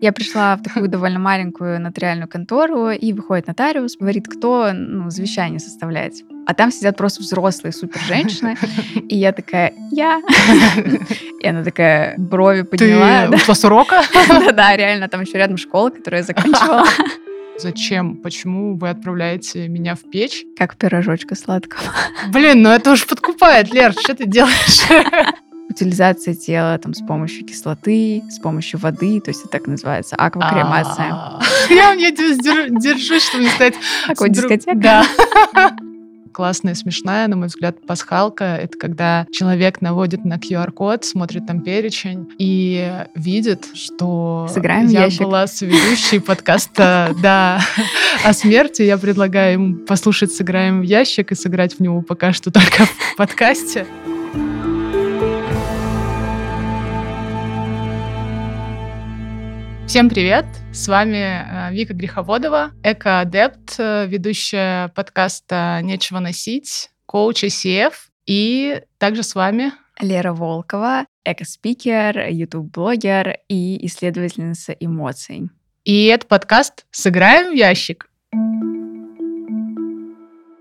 Я пришла в такую довольно маленькую нотариальную контору, и выходит нотариус, говорит, кто ну, завещание составляет. А там сидят просто взрослые супер женщины. И я такая, я. И она такая брови подняла. Ты ушла с урока? Да-да, реально, там еще рядом школа, которую я заканчивала. Зачем? Почему вы отправляете меня в печь? Как пирожочка сладкого. Блин, ну это уж подкупает, Лер, что ты делаешь? Утилизация тела там, с помощью кислоты, с помощью воды, то есть это так называется аквакремация. Я мне держусь, чтобы не стать... Дискотека. Да. Классная, смешная, на мой взгляд, пасхалка — это когда человек наводит на QR-код, смотрит там перечень и видит, что Сыграем я ящик. была соведущей подкаста да, о смерти. Я предлагаю ему послушать «Сыграем в ящик» и сыграть в него пока что только в подкасте. Всем привет! С вами э, Вика Греховодова, эко-адепт, э, ведущая подкаста «Нечего носить», коуч ICF. И также с вами Лера Волкова, эко-спикер, YouTube-блогер и исследовательница эмоций. И это подкаст «Сыграем в ящик».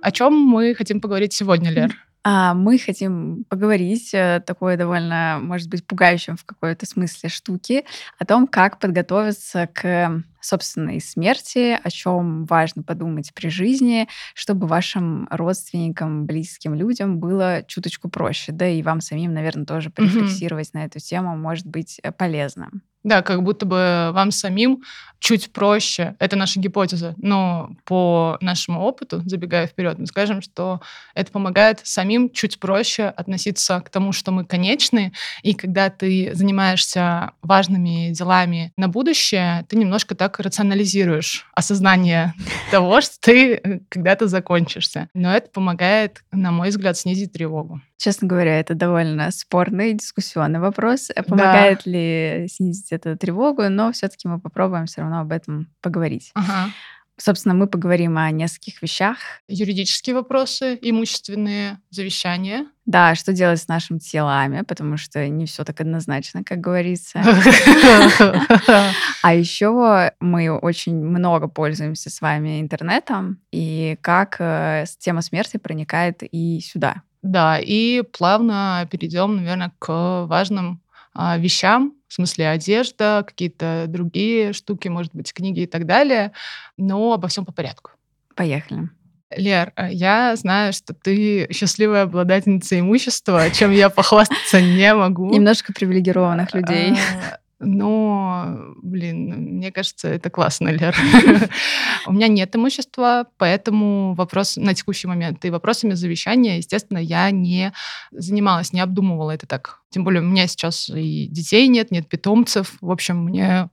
О чем мы хотим поговорить сегодня, Лер? А мы хотим поговорить э, такой довольно, может быть, пугающем в какой-то смысле штуки о том, как подготовиться к собственной смерти, о чем важно подумать при жизни, чтобы вашим родственникам, близким людям было чуточку проще. Да и вам самим, наверное, тоже порефлексировать mm-hmm. на эту тему может быть э, полезно. Да, как будто бы вам самим чуть проще. Это наша гипотеза. Но по нашему опыту, забегая вперед, мы скажем, что это помогает самим чуть проще относиться к тому, что мы конечны. И когда ты занимаешься важными делами на будущее, ты немножко так рационализируешь осознание того, что ты э, когда-то закончишься. Но это помогает, на мой взгляд, снизить тревогу. Честно говоря, это довольно спорный, дискуссионный вопрос. Помогает да. ли снизить эту тревогу, но все-таки мы попробуем все равно об этом поговорить. Ага. Собственно, мы поговорим о нескольких вещах. Юридические вопросы, имущественные завещания. Да, что делать с нашими телами, потому что не все так однозначно, как говорится. А еще мы очень много пользуемся с вами интернетом, и как э, тема смерти проникает и сюда. Да, и плавно перейдем, наверное, к важным а, вещам, в смысле одежда, какие-то другие штуки, может быть, книги и так далее, но обо всем по порядку. Поехали. Лер, а, я знаю, что ты счастливая обладательница имущества, чем я похвастаться не могу. Немножко привилегированных людей. Но, блин, мне кажется, это классно, Лер. У меня нет имущества, поэтому вопрос на текущий момент и вопросами завещания, естественно, я не занималась, не обдумывала это так. Тем более у меня сейчас и детей нет, нет питомцев. В общем, мне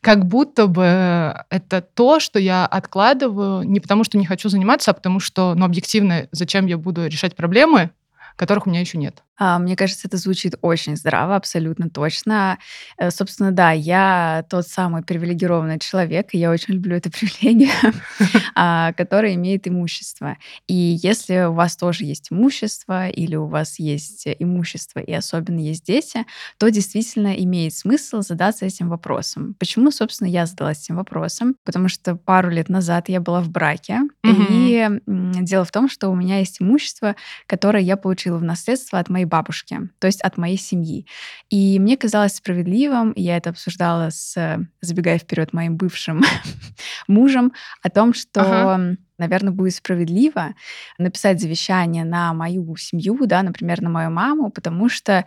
как будто бы это то, что я откладываю не потому, что не хочу заниматься, а потому что, ну, объективно, зачем я буду решать проблемы, которых у меня еще нет. А, мне кажется, это звучит очень здраво, абсолютно точно. Э, собственно, да, я тот самый привилегированный человек, и я очень люблю эту привилегию, а, который имеет имущество. И если у вас тоже есть имущество, или у вас есть имущество, и особенно есть дети, то действительно имеет смысл задаться этим вопросом. Почему, собственно, я задалась этим вопросом? Потому что пару лет назад я была в браке, и дело в том, что у меня есть имущество, которое я получила в наследство от моей бабушки, то есть от моей семьи. И мне казалось справедливым, я это обсуждала с, забегая вперед, моим бывшим мужем, о том, что ага наверное, будет справедливо написать завещание на мою семью, да, например, на мою маму, потому что,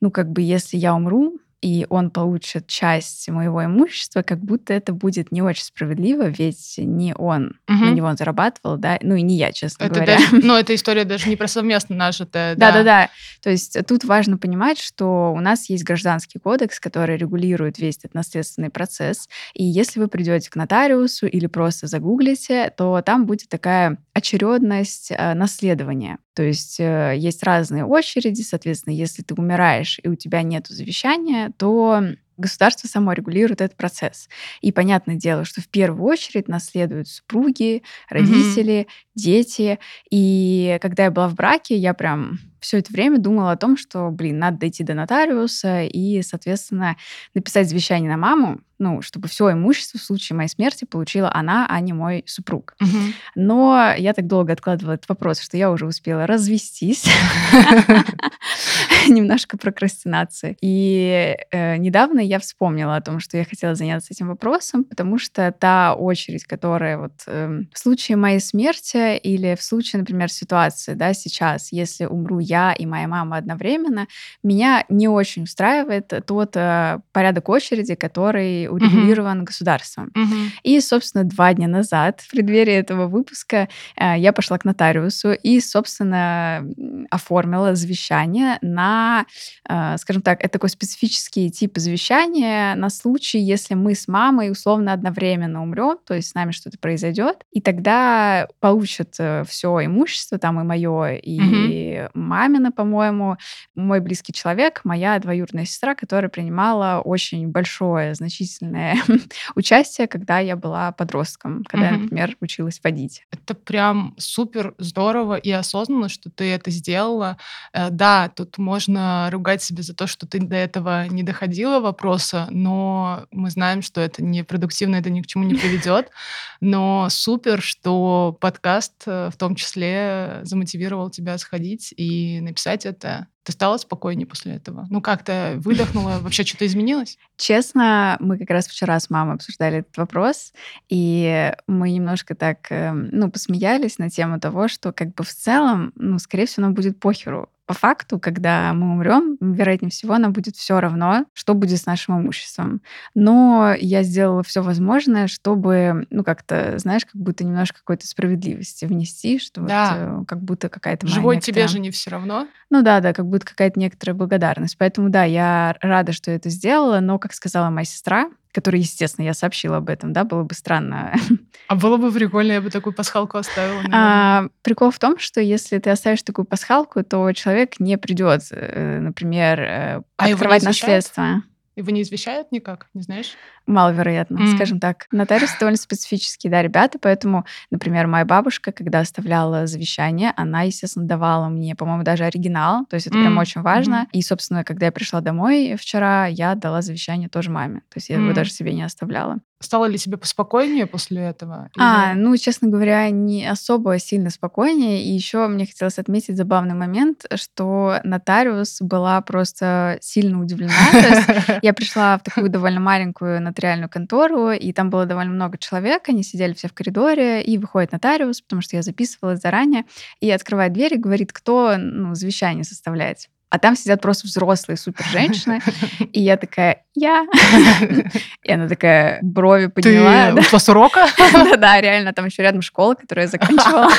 ну, как бы, если я умру, и он получит часть моего имущества, как будто это будет не очень справедливо, ведь не он угу. на него зарабатывал, да, ну и не я, честно это говоря. Даже, ну, эта история даже не про совместно нажитое. Да-да-да. То есть тут важно понимать, что у нас есть гражданский кодекс, который регулирует весь этот наследственный процесс, и если вы придете к нотариусу или просто загуглите, то там будет такая очередность э, наследования. То есть э, есть разные очереди, соответственно, если ты умираешь и у тебя нет завещания, то государство само регулирует этот процесс. И понятное дело, что в первую очередь наследуют супруги, родители, mm-hmm. дети. И когда я была в браке, я прям все это время думала о том, что, блин, надо дойти до нотариуса и, соответственно, написать завещание на маму, ну, чтобы все имущество в случае моей смерти получила она, а не мой супруг. Угу. Но я так долго откладывала этот вопрос, что я уже успела развестись. Немножко прокрастинации. И э, недавно я вспомнила о том, что я хотела заняться этим вопросом, потому что та очередь, которая вот эм, в случае моей смерти или в случае, например, ситуации, да, сейчас, если умру я и моя мама одновременно, меня не очень устраивает тот э, порядок очереди, который урегулирован угу. государством. Угу. И, собственно, два дня назад, в преддверии этого выпуска, э, я пошла к нотариусу и, собственно, оформила завещание на, э, скажем так, это такой специфический тип завещания на случай, если мы с мамой условно одновременно умрем, то есть с нами что-то произойдет, и тогда получат э, все имущество, там и мое, и угу. мамина, по-моему, мой близкий человек, моя двоюродная сестра, которая принимала очень большое, значительное участие, когда я была подростком, когда угу. я, например, училась водить. Это прям супер здорово и осознанно, что ты это сделала. Э, да, тут можно ругать себя за то, что ты до этого не доходила вопроса, но мы знаем, что это непродуктивно, это ни к чему не приведет. Но супер, что подкаст э, в том числе замотивировал тебя сходить и написать это. Ты стала спокойнее после этого? Ну, как-то выдохнула? Вообще что-то изменилось? Честно, мы как раз вчера с мамой обсуждали этот вопрос, и мы немножко так, эм, ну, посмеялись на тему того, что как бы в целом, ну, скорее всего, нам будет похеру по факту, когда мы умрем, вероятнее всего, нам будет все равно, что будет с нашим имуществом. Но я сделала все возможное, чтобы, ну, как-то, знаешь, как будто немножко какой-то справедливости внести, что да. вот, как будто какая-то Живой некоторая... тебе же не все равно. Ну да, да, как будто какая-то некоторая благодарность. Поэтому, да, я рада, что это сделала, но, как сказала моя сестра, который, естественно, я сообщила об этом, да, было бы странно. А было бы прикольно, я бы такую пасхалку оставила. А, прикол в том, что если ты оставишь такую пасхалку, то человек не придет, э, например, э, а открывать наследство. Его не извещают никак, не знаешь? Маловероятно, mm. скажем так. Нотариусы довольно специфические, да, ребята, поэтому, например, моя бабушка, когда оставляла завещание, она, естественно, давала мне, по-моему, даже оригинал, то есть это mm. прям очень важно. Mm-hmm. И, собственно, когда я пришла домой вчера, я дала завещание тоже маме, то есть я mm. его даже себе не оставляла. Стало ли тебе поспокойнее после этого? А, ну, честно говоря, не особо сильно спокойнее. И еще мне хотелось отметить забавный момент, что нотариус была просто сильно удивлена. я пришла в такую довольно маленькую нотариальную контору, и там было довольно много человек, они сидели все в коридоре, и выходит нотариус, потому что я записывалась заранее, и открывает дверь и говорит, кто ну, завещание составляет а там сидят просто взрослые супер женщины. И я такая, я. И она такая брови подняла. Ты ушла с урока? Да-да, реально, там еще рядом школа, которую я заканчивала.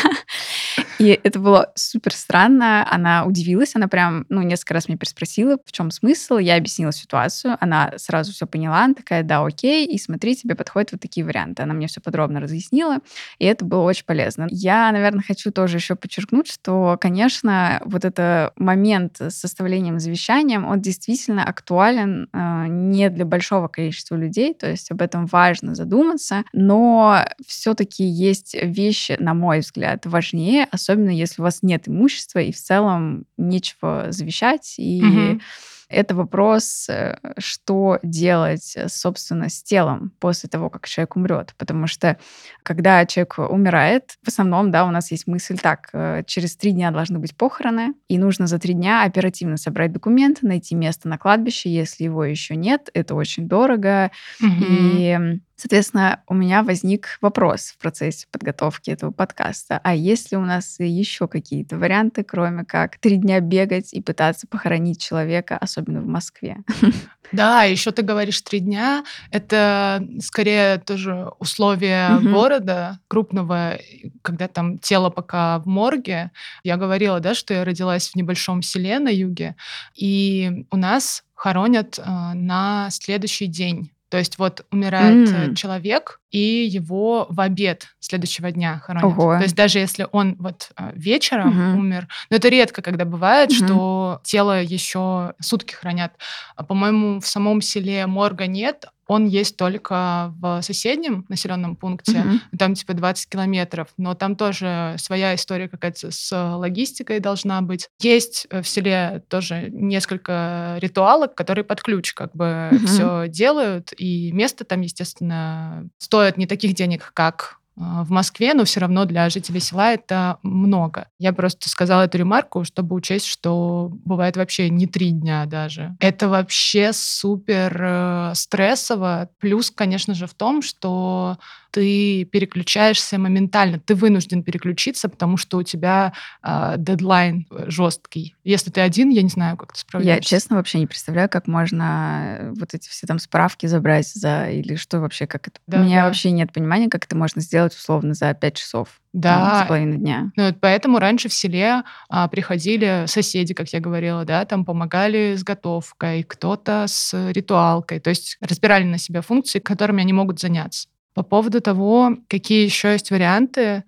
И это было супер странно. Она удивилась, она прям, ну, несколько раз меня переспросила, в чем смысл. Я объяснила ситуацию, она сразу все поняла, она такая, да, окей, и смотри, тебе подходят вот такие варианты. Она мне все подробно разъяснила, и это было очень полезно. Я, наверное, хочу тоже еще подчеркнуть, что, конечно, вот это момент с составлением завещанием, он действительно актуален э, не для большого количества людей, то есть об этом важно задуматься, но все-таки есть вещи, на мой взгляд, важнее, если у вас нет имущества и в целом нечего завещать. И угу. это вопрос, э, что делать, собственно, с телом после того, как человек умрет. Потому что когда человек умирает, в основном, да, у нас есть мысль так, э, через три дня должны быть похороны, и нужно за три дня оперативно собрать документы, найти место на кладбище, если его еще нет, это очень дорого. Угу. И Соответственно, у меня возник вопрос в процессе подготовки этого подкаста. А есть ли у нас еще какие-то варианты, кроме как три дня бегать и пытаться похоронить человека, особенно в Москве? Да, еще ты говоришь три дня. Это скорее тоже условия угу. города крупного, когда там тело пока в морге. Я говорила, да, что я родилась в небольшом селе на юге, и у нас хоронят э, на следующий день То есть вот умирает М. человек, и его в обед следующего дня хоронят. Ого. То есть даже если он вот э, вечером Мгм. умер, но это редко, когда бывает, Мгм. что тело еще сутки хранят. А, По-моему, в самом селе морга нет, он есть только в соседнем населенном пункте, Мгм. там типа 20 километров, но там тоже своя история какая-то с логистикой должна быть. Есть э, в селе тоже несколько ритуалок, которые под ключ как бы Мгм. все делают, и место там, естественно, стоит не таких денег, как в Москве, но все равно для жителей села это много. Я просто сказала эту ремарку, чтобы учесть, что бывает вообще не три дня даже. Это вообще супер э, стрессово. Плюс, конечно же, в том, что ты переключаешься моментально. Ты вынужден переключиться, потому что у тебя а, дедлайн жесткий. Если ты один, я не знаю, как ты Я, справляешься. честно, вообще не представляю, как можно э, вот эти все там справки забрать за... Или что вообще, как это... Да, У меня да. вообще нет понимания, как это можно сделать условно за 5 часов. Да, с половиной дня. Ну, вот поэтому раньше в селе а, приходили соседи, как я говорила, да, там помогали с готовкой, кто-то с ритуалкой, то есть разбирали на себя функции, которыми они могут заняться. По поводу того, какие еще есть варианты,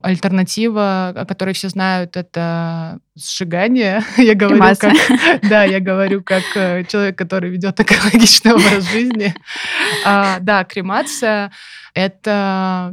альтернатива, о которой все знают, это сжигание. Я говорю Кремация. как, да, я говорю как э, человек, который ведет экологичный образ жизни. А, да, кремация это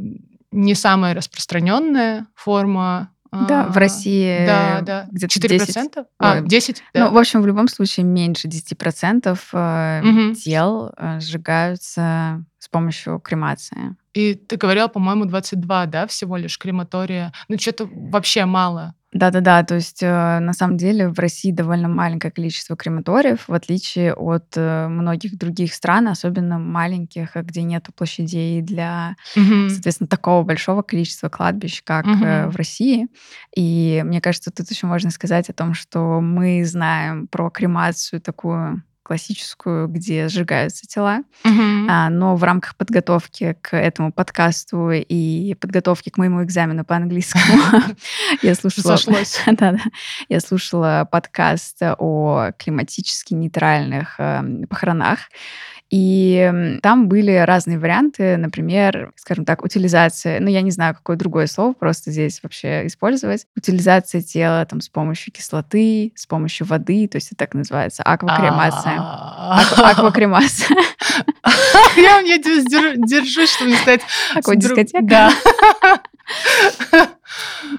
не самая распространенная форма. Да, в а, России Да, да. где-то 4%? 10. А, Ой. 10? Ну, Да. в общем, в любом случае меньше 10% э, Мгм. тел э, сжигаются с помощью кремации. И ты говорила, по-моему, 22, да, всего лишь крематория. Ну, что-то вообще мало. Да-да-да, то есть э, на самом деле в России довольно маленькое количество крематориев, в отличие от э, многих других стран, особенно маленьких, э, где нет площадей для, Мгм. соответственно, такого большого количества кладбищ, как э, Мгм. в России. И мне кажется, тут еще можно сказать о том, что мы знаем про кремацию такую классическую, где сжигаются тела. Мгм. А, но в рамках подготовки к этому подкасту и подготовки к моему экзамену по английскому я слушала... Сошлось. Я слушала подкаст о климатически нейтральных эм, похоронах. И там были разные варианты, например, скажем так, утилизация, ну, я не знаю, какое другое слово просто здесь вообще использовать. Утилизация тела там с помощью кислоты, с помощью воды, то есть это так называется, аквакремация. Аква- А. Аквакремация. Я я дер- дер- держусь, чтобы не стать... Такой с друг- дискотека. Да.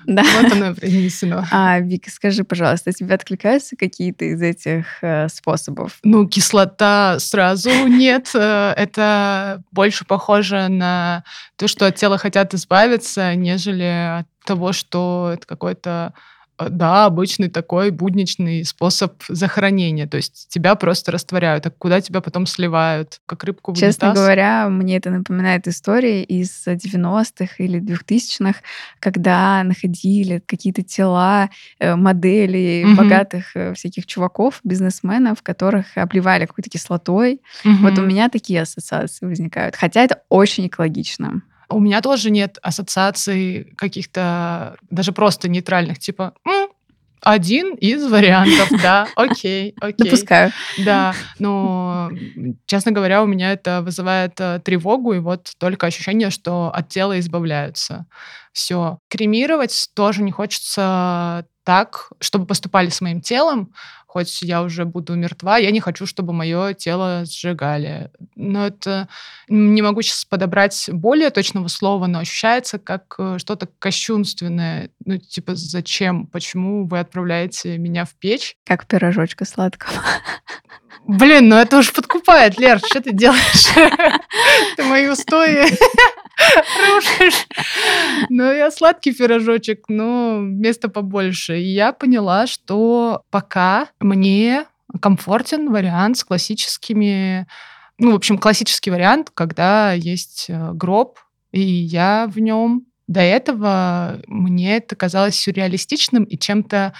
Да. Вот оно и произнесено. А, Вика, скажи, пожалуйста, тебе откликаются какие-то из этих э, способов? Ну, кислота сразу нет. Э, Это больше похоже на то, что от тела хотят избавиться, нежели от того, что это какой-то да, обычный такой будничный способ захоронения. То есть тебя просто растворяют. А куда тебя потом сливают? Как рыбку в Честно унитаз? говоря, мне это напоминает истории из 90-х или 2000-х, когда находили какие-то тела э, моделей Мгм. богатых э, всяких чуваков, бизнесменов, которых обливали какой-то кислотой. Вот у меня такие ассоциации возникают. Хотя это очень экологично. У меня тоже нет ассоциаций каких-то даже просто нейтральных, типа «М, один из вариантов, да, окей, окей. Допускаю. Да, но, честно говоря, у меня это вызывает э, тревогу, и вот только ощущение, что от тела избавляются. Все. Кремировать тоже не хочется так, чтобы поступали с моим телом, хоть я уже буду мертва, я не хочу, чтобы мое тело сжигали. Но это не могу сейчас подобрать более точного слова, но ощущается как э, что-то кощунственное. Ну, типа, зачем? Почему вы отправляете меня в печь? Как пирожочка сладкого. Блин, ну это уж подкупает, Лер, что ты делаешь? Ты мои устои рушишь. Ну, я сладкий пирожочек, но места побольше. И я поняла, что пока мне комфортен вариант с классическими... Ну, в общем, классический вариант, когда есть э, гроб, и я в нем. До этого мне это казалось сюрреалистичным и чем-то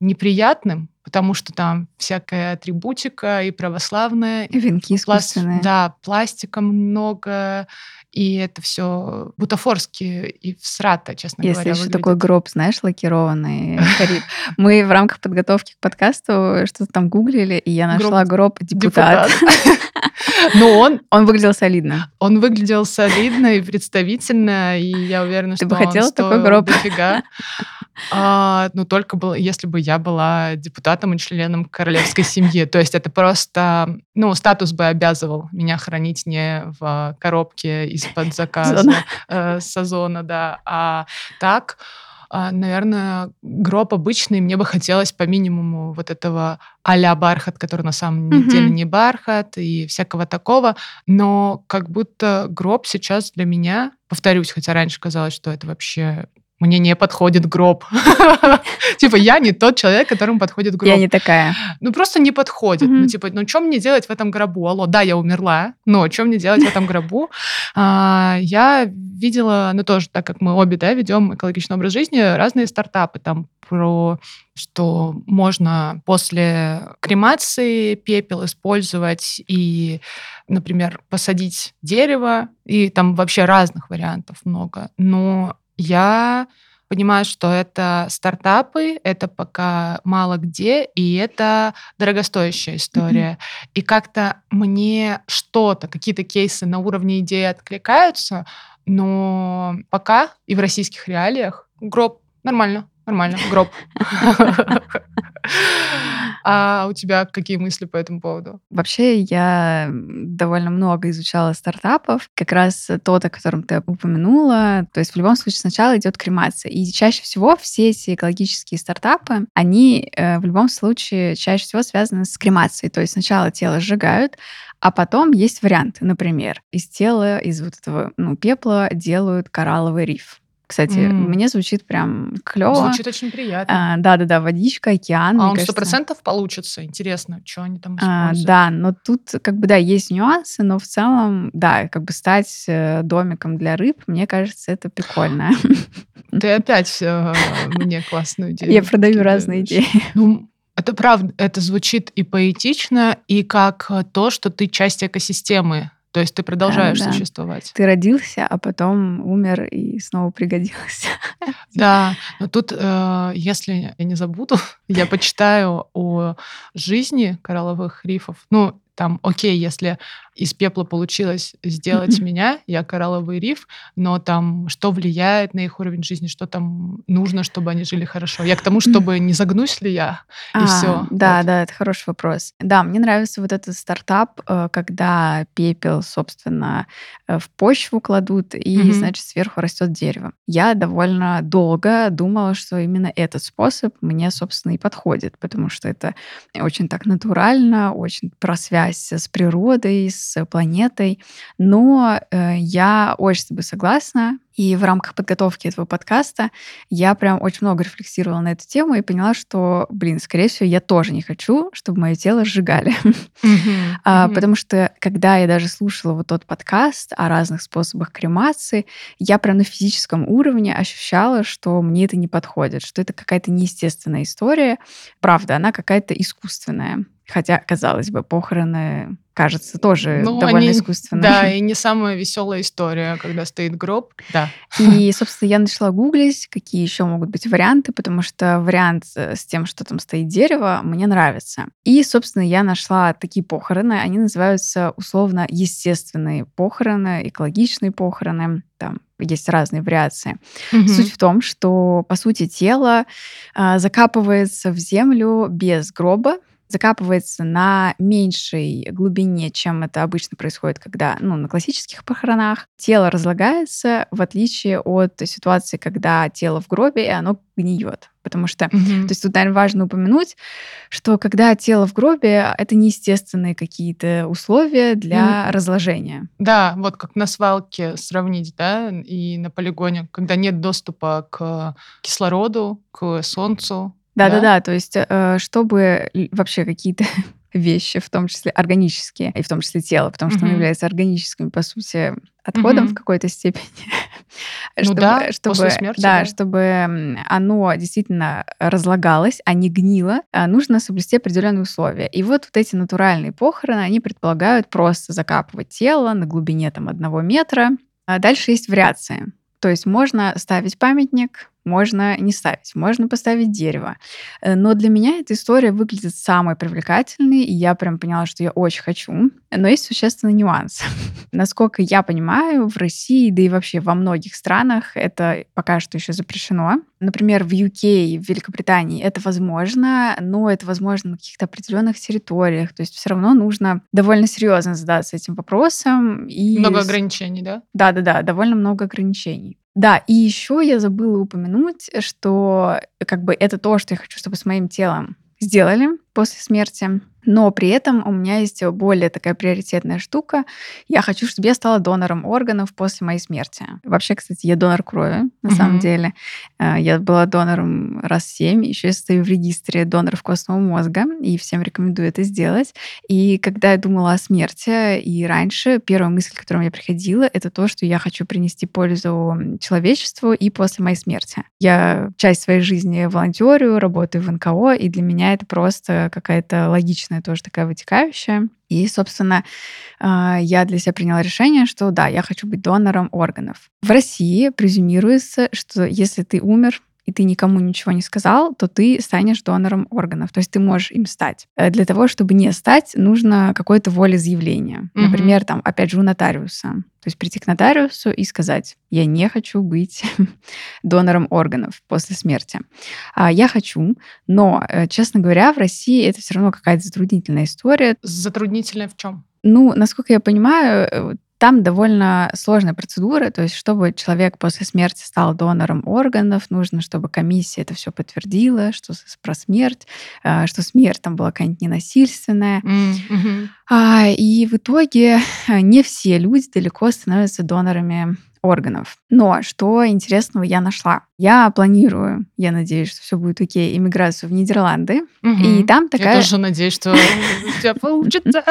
неприятным, потому что там всякая атрибутика и православная. И венки искусственные. Да, пластика много, и это все бутафорски и всрато, честно Если говоря. еще выглядит. такой гроб, знаешь, лакированный. Мы в рамках подготовки к подкасту что-то там гуглили, и я нашла гроб депутат. Но он, Он выглядел солидно. он выглядел солидно и представительно, и я уверена, Ты что бы он хотела такой гроб? дофига. А, ну, только было, если бы я была депутатом и членом королевской семьи. То есть это просто, ну, статус бы обязывал меня хранить не в коробке из-под заказа, Зона. э, с Озона, да, а так, а, наверное, гроб обычный, мне бы хотелось по минимуму вот этого а-ля бархат, который на самом Мгм. деле не бархат и всякого такого, но как будто гроб сейчас для меня, повторюсь, хотя раньше казалось, что это вообще мне не подходит гроб. Типа, я не тот человек, которому подходит Я гроб. не такая. Ну, просто не подходит. Ну, типа, ну, что мне делать в этом гробу? Алло, да, я умерла, но что мне делать в этом гробу? А, Я видела, ну, тоже, так как мы обе, да, ведем экологичный образ жизни, разные стартапы там про что можно после кремации пепел использовать и, например, посадить дерево, и там вообще разных вариантов много. Но я понимаю, что это стартапы, это пока мало где, и это дорогостоящая история. И как-то мне что-то, какие-то кейсы на уровне идеи откликаются, но пока и в российских реалиях гроб нормально, нормально, гроб. А у тебя какие мысли по этому поводу? Вообще, я довольно много изучала стартапов. Как раз тот, о котором ты упомянула. То есть в любом случае сначала идет кремация. И чаще всего все эти экологические стартапы, они э, в любом случае чаще всего связаны с кремацией. То есть сначала тело сжигают, а потом есть варианты. Например, из тела, из вот этого ну, пепла делают коралловый риф. Кстати, М. мне звучит прям клево. Звучит очень приятно. Да-да-да, водичка, океан. А он сто процентов получится. Интересно, что они там А, используют. да, но тут как бы да, есть нюансы, но в целом, да, как бы стать э, домиком для рыб, мне кажется, это прикольно. Ты опять э, мне классную идею. Я продаю разные идеи. Ну, это правда, это звучит и поэтично, и как э, то, что ты часть экосистемы. То есть ты продолжаешь да. существовать. Ты родился, а потом умер и снова пригодился. Да, но тут, э, если я не забуду, я почитаю о жизни коралловых рифов. Ну, там, окей, если из пепла получилось сделать меня, я коралловый риф, но там что влияет на их уровень жизни, что там нужно, чтобы они жили хорошо. Я к тому, чтобы не загнусь ли я, и А, все. Да, да, это хороший вопрос. Да, мне нравится вот этот стартап, э, когда пепел, собственно, э, в почву кладут, и, значит, сверху растет дерево. Я довольно долго думала, что именно этот способ мне, собственно, и подходит, потому что это очень так натурально, очень про связь с природой, с планетой. Но э, я очень с тобой согласна. И в рамках подготовки этого подкаста я прям очень много рефлексировала на эту тему и поняла, что, блин, скорее всего, я тоже не хочу, чтобы мое тело сжигали. А. Потому что, когда я даже слушала вот тот подкаст о разных способах кремации, я прям на физическом уровне ощущала, что мне это не подходит, что это какая-то неестественная история. Правда, она какая-то искусственная. Хотя, казалось бы, похороны, кажется, тоже Ну, довольно они- искусственные. Да, и не самая веселая история, когда стоит гроб. Да. И, собственно, я начала гуглить, какие еще могут быть варианты, потому что вариант э, с тем, что там стоит дерево, мне нравится. И, собственно, я нашла такие похороны. Они называются условно естественные похороны, экологичные похороны. Там есть разные вариации. Мгм. Суть в том, что, по сути, тело а, закапывается в землю без гроба, закапывается на меньшей глубине, чем это обычно происходит, когда, ну, на классических похоронах. Тело разлагается, в отличие от ситуации, когда тело в гробе, и оно гниет. Потому что Мгм. то есть тут, наверное, важно упомянуть, что когда тело в гробе, это неестественные какие-то условия для М. разложения. Да, вот как на свалке сравнить, да, и на полигоне, когда нет доступа к кислороду, к солнцу. Да-да-да, то есть э, чтобы вообще какие-то вещи, в том числе органические, и в том числе тело, потому что оно Мгм. является органическим, по сути, отходом Мгм. в какой-то степени. Ну чтобы, да, чтобы, после смерти, да, да. чтобы оно действительно разлагалось, а не гнило, а, нужно соблюсти определенные условия. И вот, вот эти натуральные похороны, они предполагают просто закапывать тело на глубине там одного метра. А дальше есть вариации. То есть можно ставить памятник, можно не ставить, можно поставить дерево. Э, Но для меня эта история выглядит самой привлекательной, и я прям поняла, что я очень хочу. Но есть существенный нюанс. Насколько я понимаю, в России, да и вообще во многих странах это пока что еще запрещено. Например, в UK, в Великобритании это возможно, но это возможно на каких-то определенных территориях. То есть все равно нужно довольно серьезно задаться этим вопросом. И Много ограничений, да? да-да-да, довольно много ограничений. Да, и еще я забыла упомянуть, что как бы это то, что я хочу, чтобы с моим телом сделали после смерти. Но при этом у меня есть более такая приоритетная штука. Я хочу, чтобы я стала донором органов после моей смерти. Вообще, кстати, я донор крови, на самом Мгм. деле. Э, Я была донором раз семь. Еще я стою в регистре доноров костного мозга, и всем рекомендую это сделать. И когда я думала о смерти и раньше, первая мысль, к которой мне приходила, это то, что я хочу принести пользу человечеству и после моей смерти. Я часть своей жизни волонтерю, работаю в НКО, и для меня это просто какая-то логичная тоже такая вытекающая. И, собственно, а, я для себя приняла решение, что да, я хочу быть донором органов. В России презюмируется, что если ты умер, и ты никому ничего не сказал, то ты станешь донором органов. То есть ты можешь им стать. Э, Для того, чтобы не стать, нужно какое-то волеизъявление. Мгм. Например, там, опять же, у нотариуса. То есть прийти к нотариусу и сказать, я не хочу быть донором органов после смерти. А я хочу, но, э, честно говоря, в России это все равно какая-то затруднительная история. Затруднительное в чем? Ну, насколько я понимаю, э, там довольно сложная процедура, то есть чтобы человек после смерти стал донором органов, нужно, чтобы комиссия это все подтвердила, что про смерть, э, что смерть там была какая-нибудь ненасильственная. А, И в итоге э, не все люди далеко становятся донорами органов. Но что интересного я нашла? Я планирую, я надеюсь, что все будет окей, иммиграцию в Нидерланды. И там Я такая... тоже надеюсь, что у тебя получится.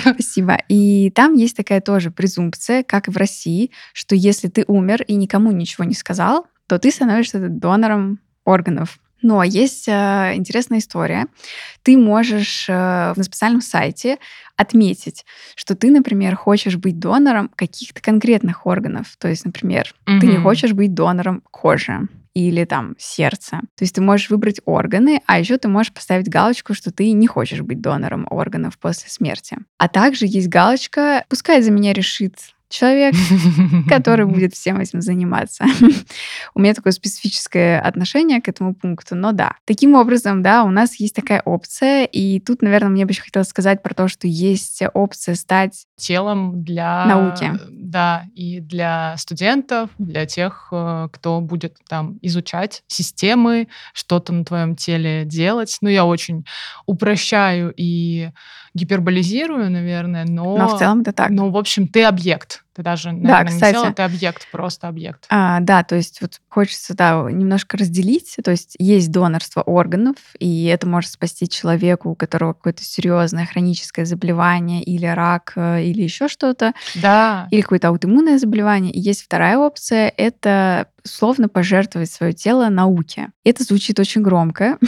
Спасибо. И там есть такая тоже презумпция, как и в России, что если ты умер и никому ничего не сказал, то ты становишься донором органов. Но есть э, интересная история. Ты можешь э, на специальном сайте отметить, что ты, например, хочешь быть донором каких-то конкретных органов. То есть, например, ты не хочешь быть донором кожи или там сердца. То есть ты можешь выбрать органы, а еще ты можешь поставить галочку, что ты не хочешь быть донором органов после смерти. А также есть галочка «Пускай за меня решит человек, который будет всем этим заниматься. У меня такое специфическое отношение к этому пункту, но да. Таким образом, да, у нас есть такая опция, и тут, наверное, мне бы еще хотелось сказать про то, что есть опция стать телом для Науки. Да, и для студентов, для тех, э, кто будет там изучать системы, что-то на твоем теле делать. Ну, я очень упрощаю и гиперболизирую, наверное, но... Но в целом это так. Ну, в общем, ты объект. Ты даже, наверное, не кстати. тело, ты объект, просто объект. А, да, то есть вот хочется, да, немножко разделить. То есть есть донорство органов, и это может спасти человеку, у которого какое-то серьезное хроническое заболевание или рак, э, или еще что-то, Да. или какое-то аутоиммунное заболевание. И есть вторая опция — это условно пожертвовать свое тело науке. Это звучит очень громко,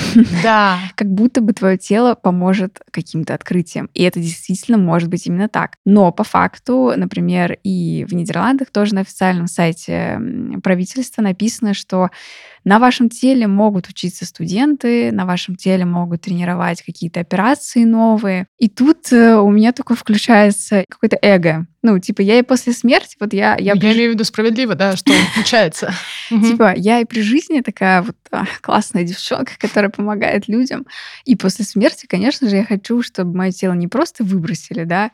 Да. как будто бы твое тело поможет каким-то открытиям. И это действительно может быть именно так. Но по факту, например, и в Нидерландах тоже на официальном сайте правительства написано, что на вашем теле могут учиться студенты, на вашем теле могут тренировать какие-то операции новые. И тут э, у меня такое включается какое-то эго. Ну, типа, я и после смерти, вот я... Я, Я, при- имею в виду справедливо, да, что получается. Типа, я и при жизни такая вот а, классная девчонка, которая помогает людям. И после смерти, конечно же, я хочу, чтобы мое тело не просто выбросили, да,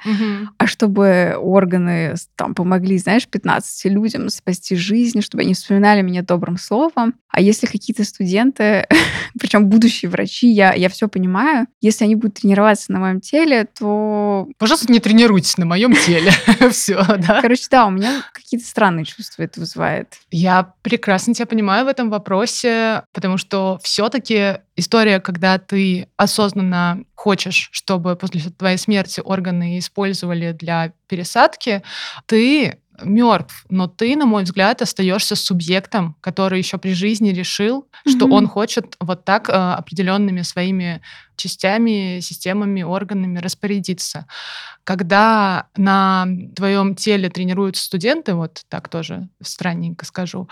а чтобы органы там помогли, знаешь, 15 людям спасти жизнь, чтобы они вспоминали меня добрым словом. А если какие-то студенты, причем будущие врачи, я, я все понимаю, если они будут тренироваться на моем теле, то... Пожалуйста, не тренируйтесь на моем теле. Все, да. Короче, да, у меня какие-то странные чувства это вызывает. Я прекрасно тебя понимаю в этом вопросе, потому что все-таки история, когда ты осознанно хочешь, чтобы после твоей смерти органы использовали для пересадки, ты мертв, но ты, на мой взгляд, остаешься субъектом, который еще при жизни решил, mm-hmm. что он хочет вот так э, определенными своими частями, системами, органами распорядиться. Когда на твоем теле тренируются студенты, вот так тоже странненько скажу,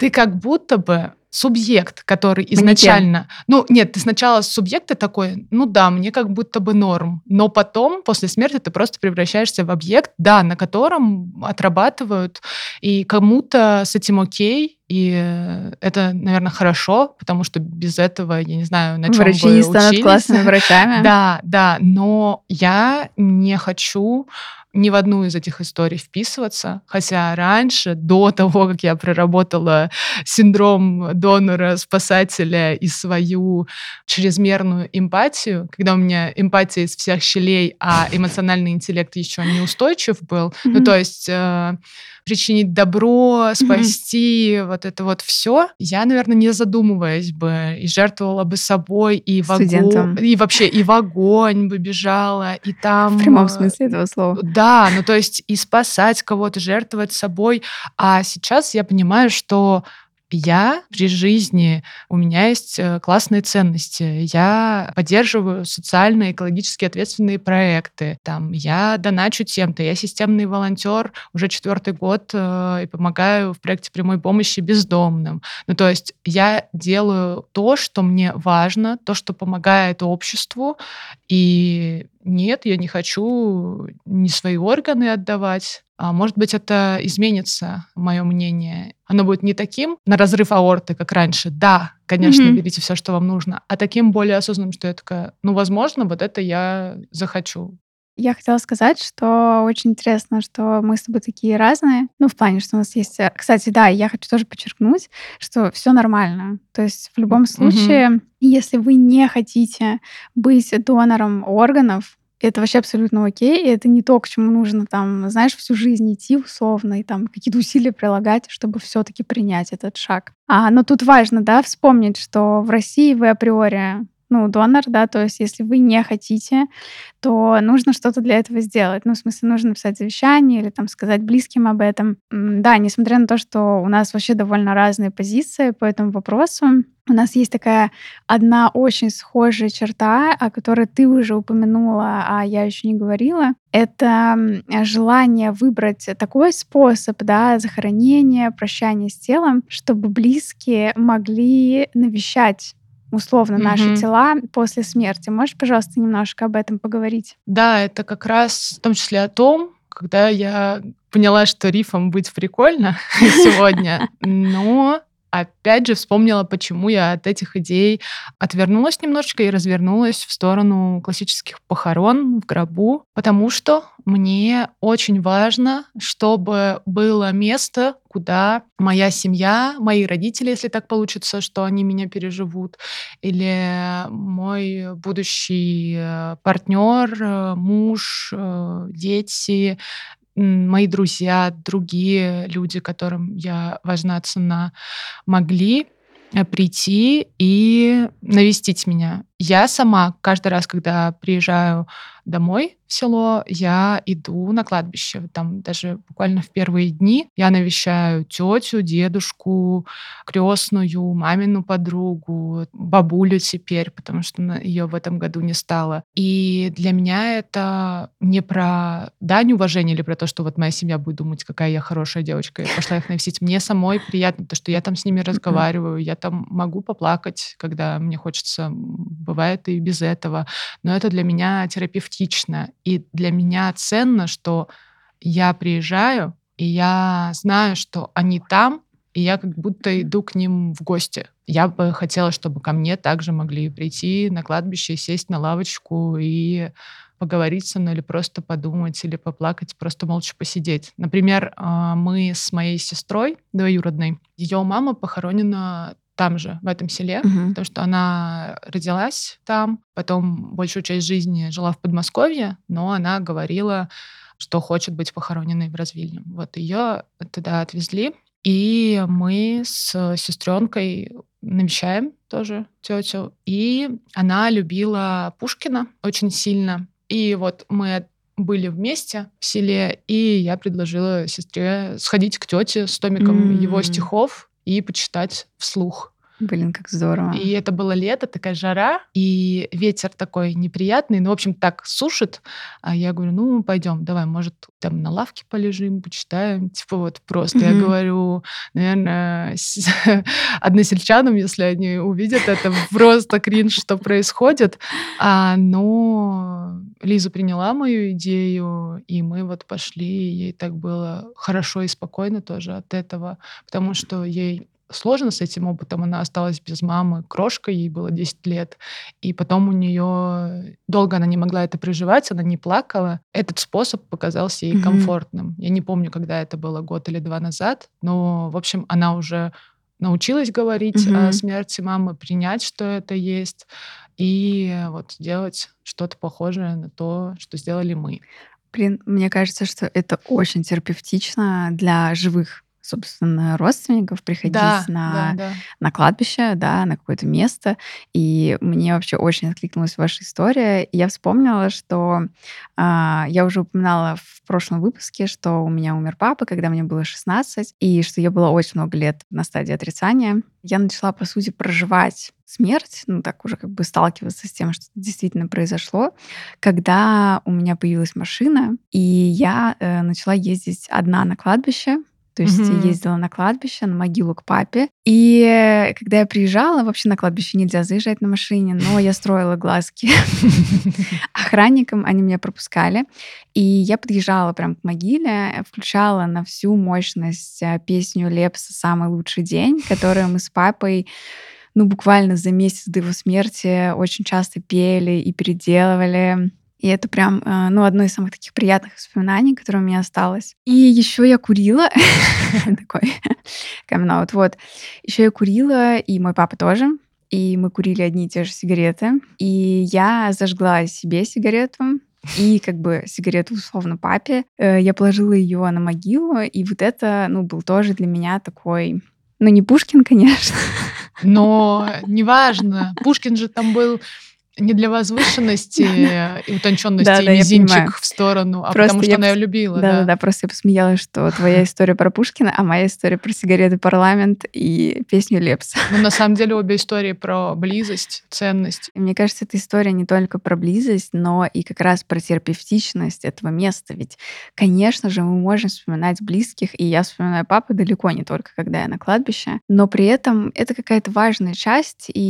ты как будто бы субъект, который изначально... Манекен. Ну, нет, ты сначала субъект ты такой, ну да, мне как будто бы норм. Но потом, после смерти, ты просто превращаешься в объект, да, на котором отрабатывают, и кому-то с этим окей, и это, наверное, хорошо, потому что без этого, я не знаю, на чем Врачи не станут учились. классными врачами. Да, да, но я не хочу ни в одну из этих историй вписываться. Хотя раньше, до того, как я проработала синдром донора-спасателя и свою чрезмерную эмпатию, когда у меня эмпатия из всех щелей, а эмоциональный интеллект еще неустойчив был, mm-hmm. ну то есть э, причинить добро, спасти, mm-hmm. вот это вот все, я, наверное, не задумываясь бы и жертвовала бы собой и в огонь, и вообще и в огонь бы бежала, и там... В прямом смысле этого слова. Да, ну то есть и спасать кого-то, жертвовать собой. А сейчас я понимаю, что я при жизни, у меня есть э, классные ценности, я поддерживаю социально экологически ответственные проекты, там, я доначу тем-то, я системный волонтер уже четвертый год э, и помогаю в проекте прямой помощи бездомным. Ну, то есть я делаю то, что мне важно, то, что помогает обществу, и нет, я не хочу ни свои органы отдавать, может быть, это изменится, мое мнение. Оно будет не таким на разрыв аорты, как раньше. Да, конечно, mm-hmm. берите все, что вам нужно, а таким более осознанным, что я такая, ну, возможно, вот это я захочу. Я хотела сказать, что очень интересно, что мы с тобой такие разные. Ну, в плане, что у нас есть... Э, кстати, да, я хочу тоже подчеркнуть, что все нормально. То есть в любом случае, mm-hmm. если вы не хотите быть донором органов, это вообще абсолютно окей, и это не то, к чему нужно там, знаешь, всю жизнь идти условно и там какие-то усилия прилагать, чтобы все-таки принять этот шаг. А, но тут важно, да, вспомнить, что в России вы априори ну, донор, да, то есть если вы не хотите, то нужно что-то для этого сделать. Ну, в смысле, нужно написать завещание или там сказать близким об этом. Да, несмотря на то, что у нас вообще довольно разные позиции по этому вопросу, у нас есть такая одна очень схожая черта, о которой ты уже упомянула, а я еще не говорила. Это желание выбрать такой способ да, захоронения, прощания с телом, чтобы близкие могли навещать условно mm-hmm. наши тела после смерти. Можешь, пожалуйста, немножко об этом поговорить? Да, это как раз в том числе о том, когда я поняла, что рифом быть прикольно сегодня, но опять же вспомнила, почему я от этих идей отвернулась немножечко и развернулась в сторону классических похорон в гробу, потому что мне очень важно, чтобы было место, куда моя семья, мои родители, если так получится, что они меня переживут, или мой будущий э, партнер, э, муж, э, дети, мои друзья, другие люди, которым я важна, цена, могли э, прийти и навестить меня. Я сама каждый раз, когда приезжаю домой в село, я иду на кладбище. Там даже буквально в первые дни я навещаю тетю, дедушку, крестную, мамину подругу, бабулю теперь, потому что ее в этом году не стало. И для меня это не про дань уважения или про то, что вот моя семья будет думать, какая я хорошая девочка. Я пошла их навестить. Мне самой приятно, то, что я там с ними разговариваю, я там могу поплакать, когда мне хочется, бывает и без этого. Но это для меня терапевтично. И для меня ценно, что я приезжаю, и я знаю, что они там, и я как будто иду к ним в гости. Я бы хотела, чтобы ко мне также могли прийти на кладбище, сесть на лавочку и поговорить со мной или просто подумать, или поплакать, просто молча посидеть. Например, а, мы с моей сестрой двоюродной, ее мама похоронена там же, в этом селе, угу. потому что она родилась там, потом большую часть жизни жила в Подмосковье, но она говорила, что хочет быть похороненной в Развильне. Вот ее туда отвезли, и мы с сестренкой навещаем тоже тетю. И она любила Пушкина очень сильно. И вот мы были вместе в селе, и я предложила сестре сходить к тете с томиком mm-hmm. его стихов и почитать вслух. Блин, как здорово. И это было лето, такая жара, и ветер такой неприятный, ну, в общем, так сушит. А я говорю, ну, пойдем, давай, может, там на лавке полежим, почитаем. Типа вот просто mm-hmm. я говорю, наверное, односельчанам, если они увидят это, просто кринж, что происходит. А, но Лиза приняла мою идею, и мы вот пошли, и ей так было хорошо и спокойно тоже от этого, потому что ей сложно с этим опытом. Она осталась без мамы, крошкой, ей было 10 лет. И потом у нее долго она не могла это проживать, она не плакала. Этот способ показался ей mm-hmm. комфортным. Я не помню, когда это было, год или два назад, но, в общем, она уже научилась говорить mm-hmm. о смерти мамы, принять, что это есть, и вот сделать что-то похожее на то, что сделали мы. Блин, мне кажется, что это очень терапевтично для живых собственно, родственников приходить да, на, да, да. на кладбище, да, на какое-то место. И мне вообще очень откликнулась ваша история. И я вспомнила, что э, я уже упоминала в прошлом выпуске, что у меня умер папа, когда мне было 16, и что я была очень много лет на стадии отрицания. Я начала, по сути, проживать смерть, ну так уже как бы сталкиваться с тем, что действительно произошло, когда у меня появилась машина, и я э, начала ездить одна на кладбище, то есть mm-hmm. ездила на кладбище, на могилу к папе. И когда я приезжала, вообще на кладбище нельзя заезжать на машине, но я строила глазки охранникам, они меня пропускали. И я подъезжала прям к могиле, включала на всю мощность э, песню Лепса «Самый лучший день», которую мы с папой ну, буквально за месяц до его смерти очень часто пели и переделывали. И это прям, э, ну, одно из самых таких приятных воспоминаний, которое у меня осталось. И еще я курила. Такой камин Вот. Еще я курила, и мой папа тоже. И мы курили одни и те же сигареты. И я зажгла себе сигарету, и как бы сигарету условно папе. Э, я положила ее на могилу, и вот это, ну, был тоже для меня такой, ну, не Пушкин, конечно. Но неважно. Пушкин же там был не для возвышенности и утонченности да, да, мизинчик в сторону, а просто потому что она ее любила. Да, да, да, просто я посмеялась, что твоя история про Пушкина, а моя история про сигареты парламент и песню Лепса. Ну, на самом деле, обе истории про близость, ценность. И мне кажется, эта история не только про близость, но и как раз про терапевтичность этого места. Ведь, конечно же, мы можем вспоминать близких, и я вспоминаю папу далеко не только, когда я на кладбище, но при этом это какая-то важная часть, и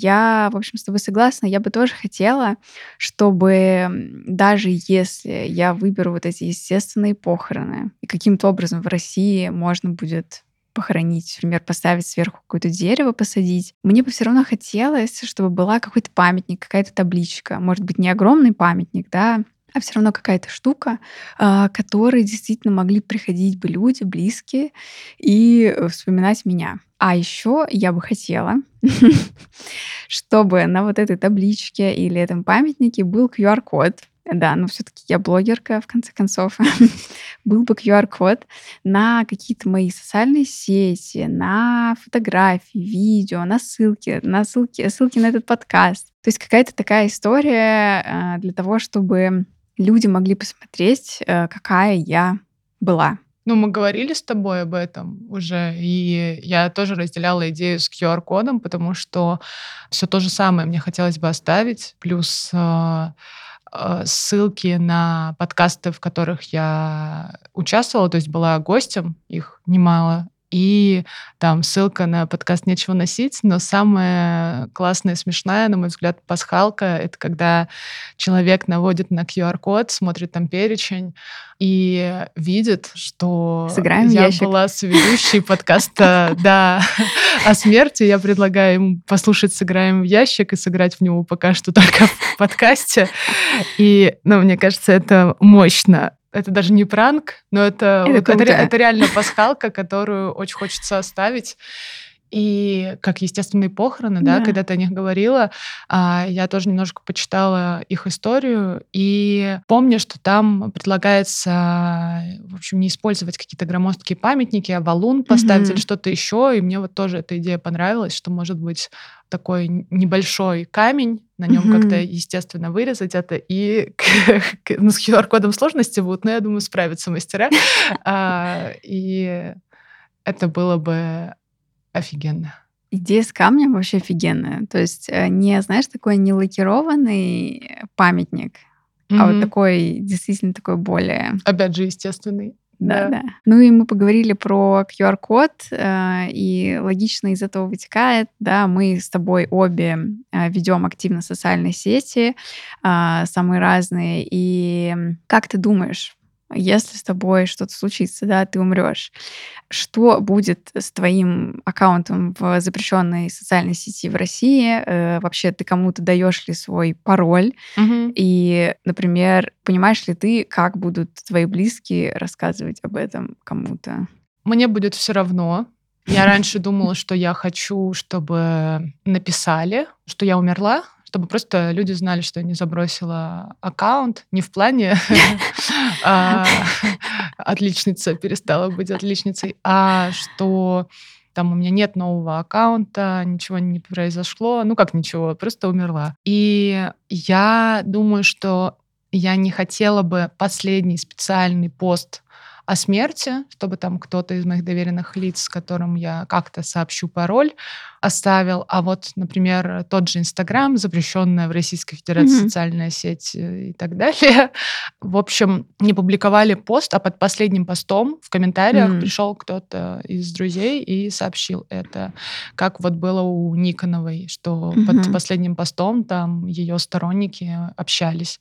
я, в общем, с тобой согласна, я бы бы тоже хотела, чтобы даже если я выберу вот эти естественные похороны, и каким-то образом в России можно будет похоронить, например, поставить сверху какое-то дерево, посадить. Мне бы все равно хотелось, чтобы была какой-то памятник, какая-то табличка. Может быть, не огромный памятник, да, а все равно какая-то штука, а, которой действительно могли приходить бы люди близкие и э, вспоминать меня. А еще я бы хотела, чтобы на вот этой табличке или этом памятнике был QR-код. Да, но все-таки я блогерка, в конце концов. был бы QR-код на какие-то мои социальные сети, на фотографии, видео, на ссылки, на ссылки, ссылки на этот подкаст. То есть какая-то такая история э, для того, чтобы люди могли посмотреть, э, какая я была. Ну, мы говорили с тобой об этом уже, и я тоже разделяла идею с QR-кодом, потому что все то же самое мне хотелось бы оставить, плюс э, э, ссылки на подкасты, в которых я участвовала, то есть была гостем, их немало, и там ссылка на подкаст «Нечего носить», но самая классная и смешная, на мой взгляд, пасхалка — это когда человек наводит на QR-код, смотрит там перечень и видит, что Сыграем я ящик. была соведущей подкаста да, о смерти. Я предлагаю ему послушать «Сыграем в ящик» и сыграть в него пока что только в подкасте. И, ну, мне кажется, это мощно это даже не пранк, но это, это, вот, это, это реально пасхалка, которую очень хочется оставить. И как естественные похороны, да, Да. когда ты о них говорила, а, я тоже немножко почитала их историю, и помню, что там предлагается, в общем, не использовать какие-то громоздкие памятники, а валун поставить Мгм. или что-то еще, и мне вот тоже эта идея понравилась, что может быть такой небольшой камень, на нем Мгм. как-то естественно вырезать это, и ну, с QR-кодом сложности будут, но я думаю, справятся мастера. А, И это было бы офигенно. Идея с камнем вообще офигенная. То есть э, не, знаешь, такой не лакированный памятник, а вот такой, действительно такой более... Опять же, естественный. Да, Да. да. Ну и мы поговорили про QR-код, э, и логично из этого вытекает, да, мы с тобой обе э, ведем активно социальные сети, самые разные. И как ты думаешь, если с тобой что-то случится, да, ты умрешь, что будет с твоим аккаунтом в запрещенной социальной сети в России? Э, Вообще, ты кому-то даешь ли свой пароль? Мгм. И, например, понимаешь ли ты, как будут твои близкие рассказывать об этом кому-то? Мне будет все равно. Я раньше думала, что я хочу, чтобы написали, что я умерла, чтобы просто люди знали, что я не забросила аккаунт, не в плане а, отличница перестала быть отличницей, а что там у меня нет нового аккаунта, ничего не произошло, ну как ничего, просто умерла. И я думаю, что я не хотела бы последний специальный пост о смерти, чтобы там кто-то из моих доверенных лиц, с которым я как-то сообщу пароль, оставил. А вот, например, тот же Инстаграм, запрещенная в Российской Федерации Мгм. социальная сеть э, и так далее, в общем, не публиковали пост, а под последним постом в комментариях М. пришел кто-то из друзей и сообщил это. Как вот было у Никоновой, что под Мгм. последним постом там ее сторонники общались.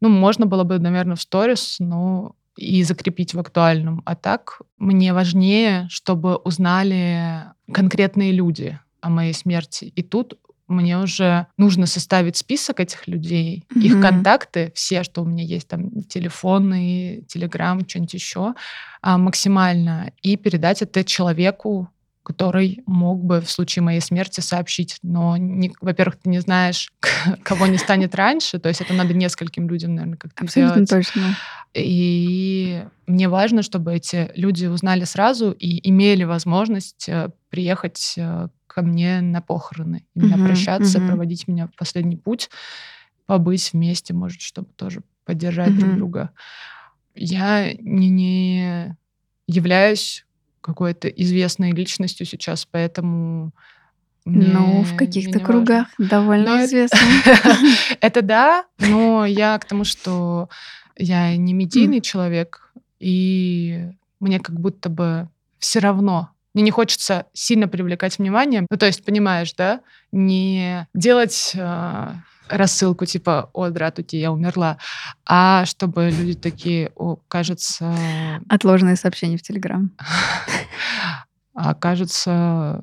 Ну, можно было бы, наверное, в сторис, но и закрепить в актуальном. А так мне важнее, чтобы узнали конкретные люди о моей смерти. И тут мне уже нужно составить список этих людей, их Мгм. контакты, все, что у меня есть, там, телефоны, телеграм, что-нибудь еще, а, максимально, и передать это человеку, который мог бы в случае моей смерти сообщить. Но, во-первых, ты не знаешь, кого не станет раньше, то есть это надо нескольким людям, наверное, как-то Абсолютно делать. точно. И мне важно, чтобы эти люди узнали сразу и имели возможность э, приехать э, ко мне на похороны, именно Мгм, прощаться, мгм. проводить меня в последний путь, побыть вместе, может, чтобы тоже поддержать друг Мгм. друга. Я не, не являюсь какой-то известной личностью сейчас, поэтому мне, Ну, в каких-то не важно. кругах довольно Но известно. Это да, но я к тому, что я не медийный человек, и мне как будто бы все равно. Мне не хочется сильно привлекать внимание. Ну, то есть, понимаешь, да? Не делать э, рассылку типа «О, здравствуйте, я умерла», а чтобы люди такие, о, кажется, Отложенные сообщения в Телеграм. а кажется,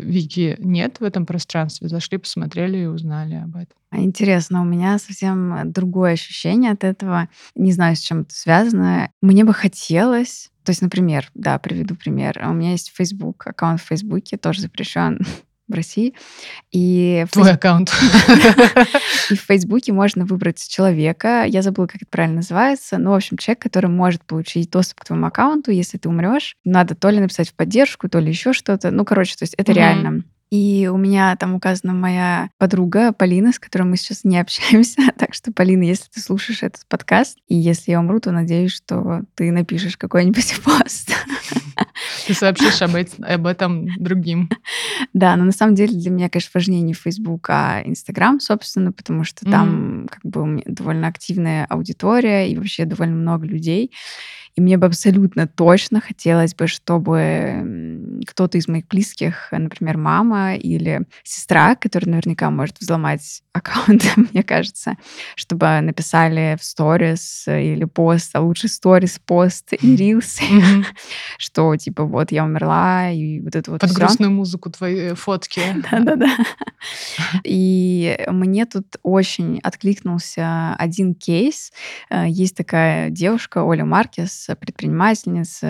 Вики нет в этом пространстве. Зашли, посмотрели и узнали об этом. А Интересно, у меня совсем другое ощущение от этого. Не знаю, с чем это связано. Мне бы хотелось... То есть, например, да, приведу пример. У меня есть Facebook, аккаунт в Фейсбуке, тоже запрещен в России. И в Твой аккаунт. И в Фейсбуке можно выбрать человека, я забыла, как это правильно называется, но, в общем, человек, который может получить доступ к твоему аккаунту, если ты умрешь. Надо то ли написать в поддержку, то ли еще что-то. Ну, короче, то есть это реально. И у меня там указана моя подруга Полина, с которой мы сейчас не общаемся. Так что, Полина, если ты слушаешь этот подкаст, и если я умру, то надеюсь, что ты напишешь какой-нибудь пост. Ты сообщишь об, об этом другим. Да, но на самом деле для меня, конечно, важнее не Facebook, а Instagram, собственно, потому что там как бы у меня довольно активная аудитория и вообще довольно много людей. И мне бы абсолютно точно хотелось бы, чтобы кто-то из моих близких, например, мама или сестра, которая наверняка может взломать аккаунт, мне кажется, чтобы написали в сторис или пост, а лучше сторис, пост и рилс, что типа вот я умерла, и вот это вот Под всё. грустную музыку твои фотки. Да-да-да. И мне тут очень откликнулся один кейс. Э, Есть такая девушка, Оля Маркес, предпринимательница,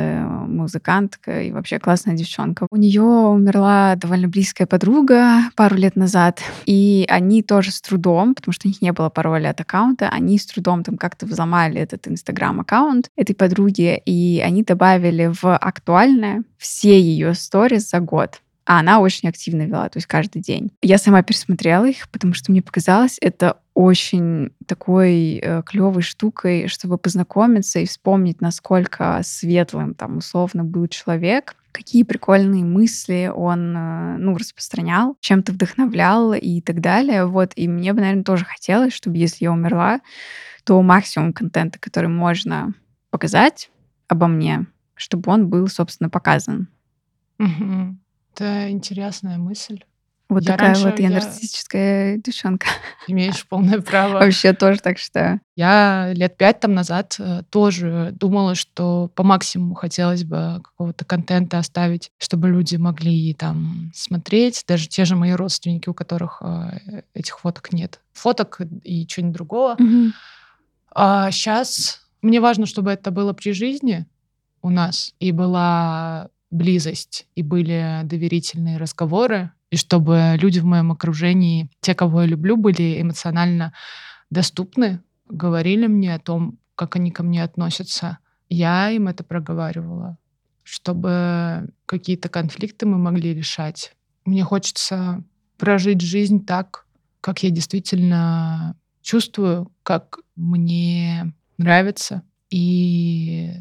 музыкантка и вообще классная девчонка. У нее умерла довольно близкая подруга пару лет назад, и они тоже с трудом, потому что у них не было пароля от аккаунта, они с трудом там как-то взломали этот инстаграм-аккаунт этой подруги, и они добавили в актуальное все ее сторис за год. А она очень активно вела, то есть каждый день. Я сама пересмотрела их, потому что мне показалось это очень такой э, клевой штукой, чтобы познакомиться и вспомнить, насколько светлым там условно был человек, какие прикольные мысли он э, ну, распространял, чем-то вдохновлял и так далее. Вот, и мне бы, наверное, тоже хотелось, чтобы если я умерла, то максимум контента, который можно показать обо мне, чтобы он был, собственно, показан. Угу. Это интересная мысль. Вот Я такая раньше- вот я я- нарциссическая девчонка. Имеешь полное право. Вообще тоже так считаю. Я лет пять там назад э, тоже думала, что по максимуму хотелось бы какого-то контента оставить, чтобы люди могли там смотреть, даже те же мои родственники, у которых э, этих фоток нет. Фоток и чего-нибудь другого. А сейчас мне важно, чтобы это было при жизни у нас, и была близость, и были доверительные разговоры, и чтобы люди в моем окружении, те, кого я люблю, были эмоционально доступны, говорили мне о том, как они ко мне относятся. Я им это проговаривала, чтобы какие-то конфликты мы могли решать. Мне хочется прожить жизнь так, как я действительно чувствую, как мне нравится. И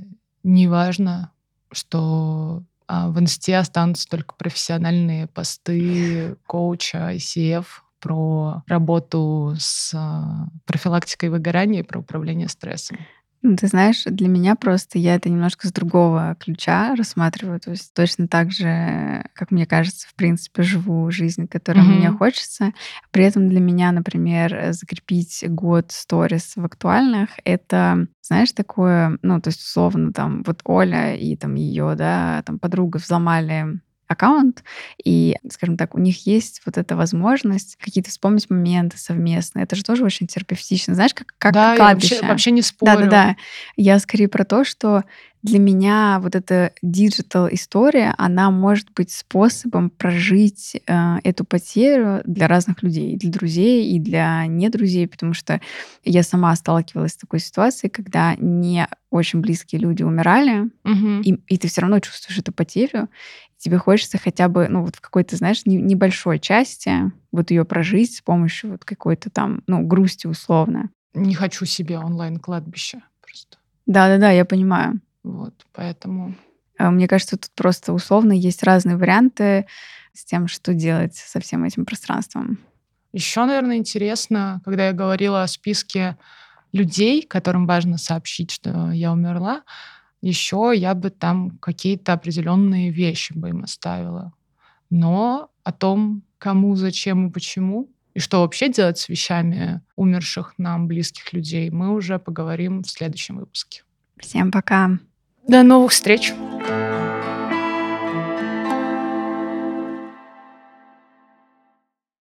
неважно, что в инсте останутся только профессиональные посты коуча ICF про работу с а, профилактикой выгорания и про управление стрессом. Ну, ты знаешь, для меня просто я это немножко с другого ключа рассматриваю. То есть точно так же, как мне кажется, в принципе, живу жизнь, которую Мгм. мне хочется. При этом для меня, например, закрепить год сторис в актуальных, это, знаешь, такое, ну, то есть условно там вот Оля и там ее, да, там подруга взломали аккаунт, и, скажем так, у них есть вот эта возможность какие-то вспомнить моменты совместные. Это же тоже очень терапевтично. Знаешь, как, как да, я вообще, кладбище. вообще не спорю. Да-да-да. Я скорее про то, что для меня вот эта digital история, она может быть способом прожить э, эту потерю для разных людей, для друзей и для недрузей, потому что я сама сталкивалась с такой ситуацией, когда не очень близкие люди умирали, Мгм. и, и ты все равно чувствуешь эту потерю. Тебе хочется хотя бы, ну, вот в какой-то, знаешь, не- небольшой части вот ее прожить с помощью вот какой-то там, ну, грусти условно. Не хочу себе онлайн-кладбище просто. Да-да-да, я понимаю. Вот, поэтому... А, Мне кажется, тут просто условно есть разные варианты с тем, что делать со всем этим пространством. Еще, наверное, интересно, когда я говорила о списке людей, которым важно сообщить, что я умерла, еще я бы там какие-то определенные вещи бы им оставила. Но о том, кому, зачем и почему, и что вообще делать с вещами умерших нам близких людей, мы уже поговорим в следующем выпуске. Всем пока. До новых встреч!